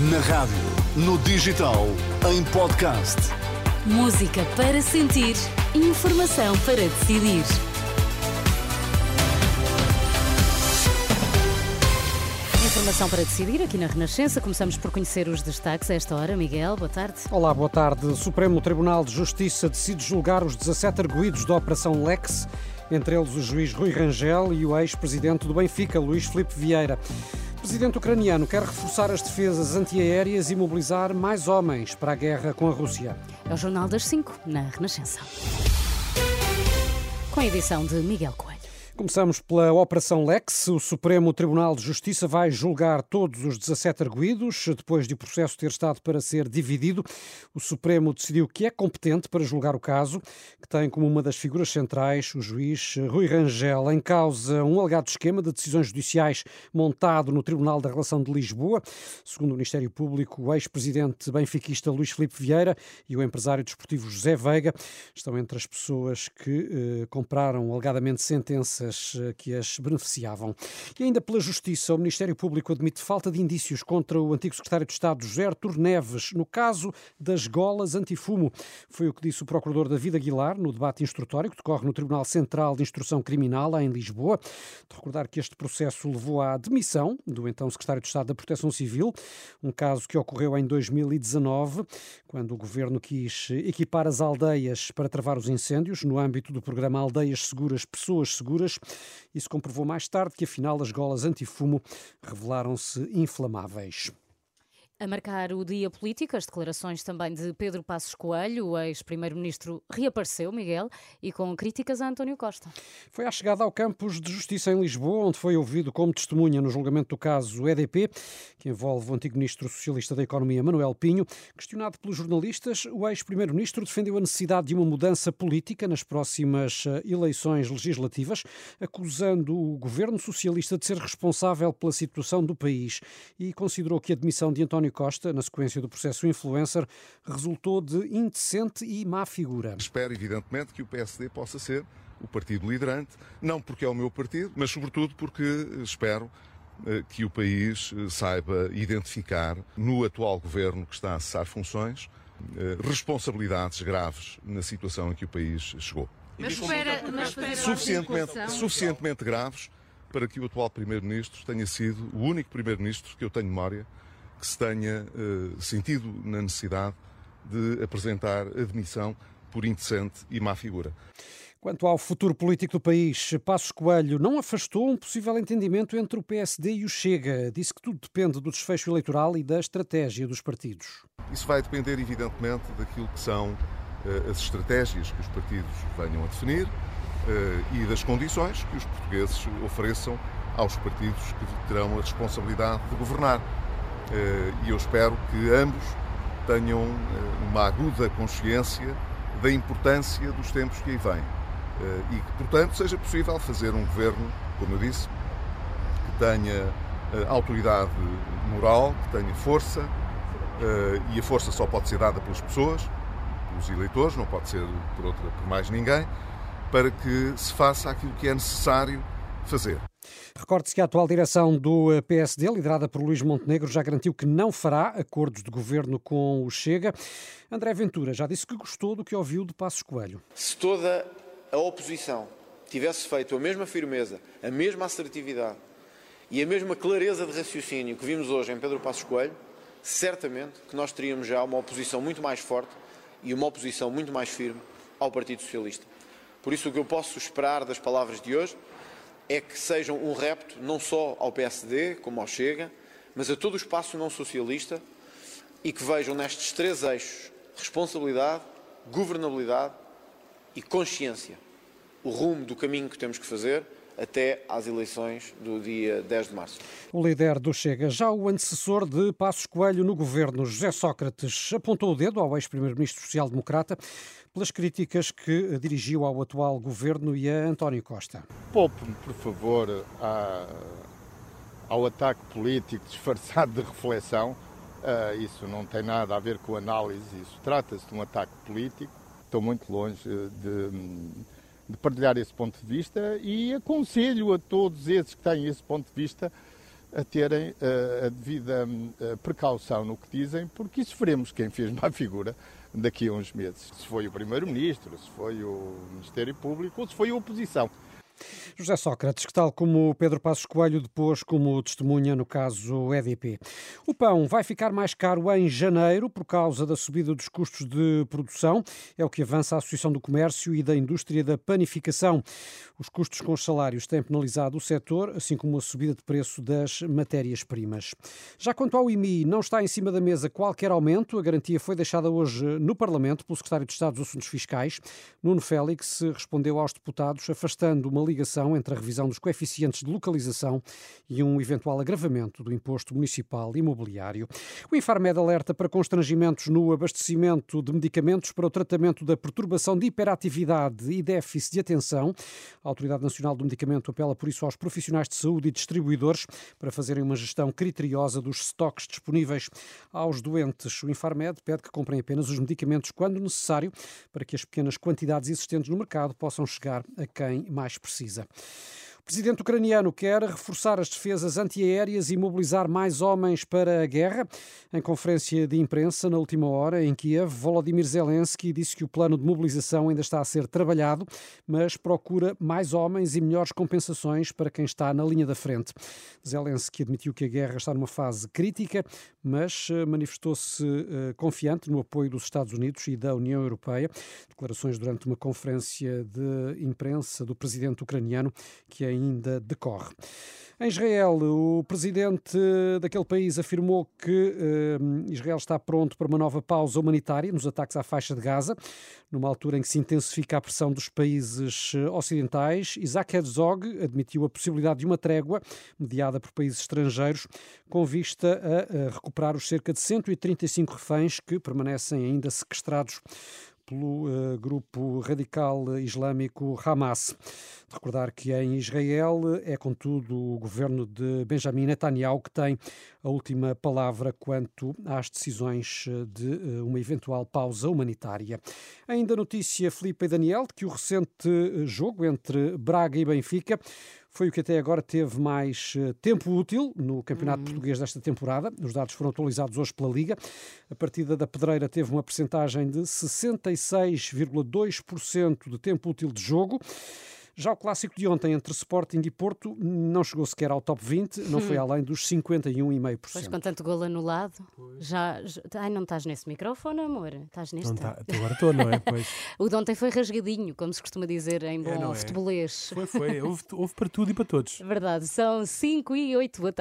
Na rádio, no digital, em podcast. Música para sentir, informação para decidir. Informação para decidir aqui na Renascença. Começamos por conhecer os destaques a esta hora. Miguel, boa tarde. Olá, boa tarde. O Supremo Tribunal de Justiça decide julgar os 17 arguídos da Operação Lex, entre eles o juiz Rui Rangel e o ex-presidente do Benfica, Luís Filipe Vieira. Presidente ucraniano quer reforçar as defesas antiaéreas e mobilizar mais homens para a guerra com a Rússia. É o Jornal das 5, na Renascença. Com a edição de Miguel Coelho. Começamos pela Operação Lex. O Supremo Tribunal de Justiça vai julgar todos os 17 arguídos. Depois de o processo ter estado para ser dividido, o Supremo decidiu que é competente para julgar o caso, que tem como uma das figuras centrais o juiz Rui Rangel. Em causa um alegado esquema de decisões judiciais montado no Tribunal da Relação de Lisboa. Segundo o Ministério Público, o ex-presidente benfiquista Luís Filipe Vieira e o empresário desportivo José Veiga estão entre as pessoas que eh, compraram alegadamente sentenças eh, que as beneficiavam. E ainda pela Justiça, o Ministério Público admite falta de indícios contra o antigo secretário de Estado José Artur Neves no caso das golas antifumo. Foi o que disse o procurador David Aguilar no debate instrutório que decorre no Tribunal Central de Instrução Criminal, em Lisboa. De recordar que este processo levou à demissão do então secretário de Estado da Proteção Civil, um caso que ocorreu em 2019, quando o governo quis equipar as aldeias para travar os incêndios no âmbito do programa Aldeias Seguras, Pessoas Seguras. Isso comprovou mais tarde que, afinal, as golas antifumo revelaram-se inflamáveis. A marcar o dia político, as declarações também de Pedro Passos Coelho, o ex-primeiro-ministro, reapareceu, Miguel, e com críticas a António Costa. Foi à chegada ao campus de justiça em Lisboa, onde foi ouvido como testemunha no julgamento do caso EDP, que envolve o antigo ministro socialista da Economia, Manuel Pinho. Questionado pelos jornalistas, o ex-primeiro-ministro defendeu a necessidade de uma mudança política nas próximas eh, eleições legislativas, acusando o governo socialista de ser responsável pela situação do país e considerou que a admissão de António António Costa, na sequência do processo influencer, resultou de indecente e má figura. Espero, evidentemente, que o PSD possa ser o partido liderante, não porque é o meu partido, mas sobretudo porque espero eh, que o país eh, saiba identificar no atual governo que está a cessar funções eh, responsabilidades graves na situação em que o país chegou. Mas espera, mas espera suficientemente, suficientemente graves para que o atual Primeiro-Ministro tenha sido o único Primeiro-Ministro que eu tenho memória que se tenha uh, sentido na necessidade de apresentar admissão por indecente e má figura. Quanto ao futuro político do país, Passos Coelho não afastou um possível entendimento entre o PSD e o Chega. Disse que tudo depende do desfecho eleitoral e da estratégia dos partidos. Isso vai depender, evidentemente, daquilo que são uh, as estratégias que os partidos venham a definir uh, e das condições que os portugueses ofereçam aos partidos que terão a responsabilidade de governar. Eh, e eu espero que ambos tenham eh, uma aguda consciência da importância dos tempos que aí vêm eh, e que, portanto, seja possível fazer um governo, como eu disse, que tenha autoridade moral, que tenha força, e a força só pode ser dada pelas pessoas, pelos eleitores, não pode ser por, outra, por mais ninguém, para que se faça aquilo que é necessário fazer. Recorde-se que a atual direção do eh, PSD, liderada por Luís Montenegro, já garantiu que não fará acordos de governo com o Chega. André Ventura já disse que gostou do que ouviu de Passos Coelho. Se toda a oposição tivesse feito a mesma firmeza, a mesma assertividade e a mesma clareza de raciocínio que vimos hoje em Pedro Passos Coelho, certamente que nós teríamos já uma oposição muito mais forte e uma oposição muito mais firme ao Partido Socialista. Por isso, o que eu posso esperar das palavras de hoje é que sejam um repto não só ao PSD, como ao Chega, mas a todo o espaço não socialista e que vejam nestes três eixos responsabilidade, governabilidade e consciência. O rumo do caminho que temos que fazer até às eleições do dia 10 de março. O líder do Chega, já o antecessor de Passos Coelho no governo, José Sócrates, apontou o dedo ao ex-primeiro-ministro social-democrata pelas críticas que dirigiu ao atual governo e a António Costa. Poupe-me, por favor, a, ao ataque político disfarçado de reflexão. Uh, isso não tem nada a ver com análise, isso trata-se de um ataque político. Estou muito longe de, de partilhar esse ponto de vista e aconselho a todos esses que têm esse ponto de vista a terem uh, a devida uh, precaução no que dizem, porque isso veremos quem fez má figura daqui a uns meses. Se foi o Primeiro-Ministro, se foi o Ministério Público ou se foi a oposição. José Sócrates, que tal como Pedro Passos Coelho depois como testemunha no caso EDP. O pão vai ficar mais caro em janeiro por causa da subida dos custos de produção, é o que avança a Associação do Comércio e da Indústria da Panificação. Os custos com os salários têm penalizado o setor, assim como a subida de preço das matérias-primas. Já quanto ao IMI, não está em cima da mesa qualquer aumento. A garantia foi deixada hoje no Parlamento pelo Secretário de Estado dos Assuntos Fiscais. Nuno Félix respondeu aos deputados afastando uma ligação entre a revisão dos coeficientes de localização e um eventual agravamento do imposto municipal imobiliário. O Infarmed alerta para constrangimentos no abastecimento de medicamentos para o tratamento da perturbação de hiperatividade e déficit de atenção. A Autoridade Nacional do Medicamento apela por isso aos profissionais de saúde e distribuidores para fazerem uma gestão criteriosa dos estoques disponíveis aos doentes. O Infarmed pede que comprem apenas os medicamentos quando necessário para que as pequenas quantidades existentes no mercado possam chegar a quem mais precisa precisa. O presidente ucraniano quer reforçar as defesas antiaéreas e mobilizar mais homens para a guerra. Em conferência de imprensa na última hora em Kiev, Volodymyr Zelensky disse que o plano de mobilização ainda está a ser trabalhado, mas procura mais homens e melhores compensações para quem está na linha da frente. Zelensky admitiu que a guerra está numa fase crítica, mas eh, manifestou-se uh, confiante no apoio dos Estados Unidos e da União Europeia. Declarações durante uma conferência de imprensa do presidente ucraniano que é ainda decorre. Em Israel, o presidente daquele país afirmou que uh, Israel está pronto para uma nova pausa humanitária nos ataques à faixa de Gaza, numa altura em que se intensifica a pressão dos países eh, ocidentais. Isaac Herzog admitiu a possibilidade de uma trégua mediada por países estrangeiros, com vista a, a recuperar os cerca de 135 reféns que permanecem ainda sequestrados pelo uh, grupo radical islâmico Hamas. De recordar que em Israel é, contudo, o governo de Benjamin Netanyahu que tem a última palavra quanto às decisões eh, de uh, uma eventual pausa humanitária. Ainda notícia, Felipe e Daniel, de que o recente jogo entre Braga e Benfica foi o que até agora teve mais eh, tempo útil no Campeonato uhum. Português desta temporada. Os dados foram atualizados hoje pela Liga. A partida da Pedreira teve uma percentagem de 66,2% de tempo útil de jogo. Já o clássico de ontem entre Sporting e Porto não chegou sequer ao top 20, não foi hum. além dos 51,5%. Pois com tanto gol anulado, já, já. Ai, não estás nesse microfone, amor? Estás neste? Não tá, agora estou, não é? Pois. o de ontem foi rasgadinho, como se costuma dizer em bom é, é? futebolês. Foi, foi. Houve, houve para tudo e para todos. Verdade, são 5 e 8 boa tarde.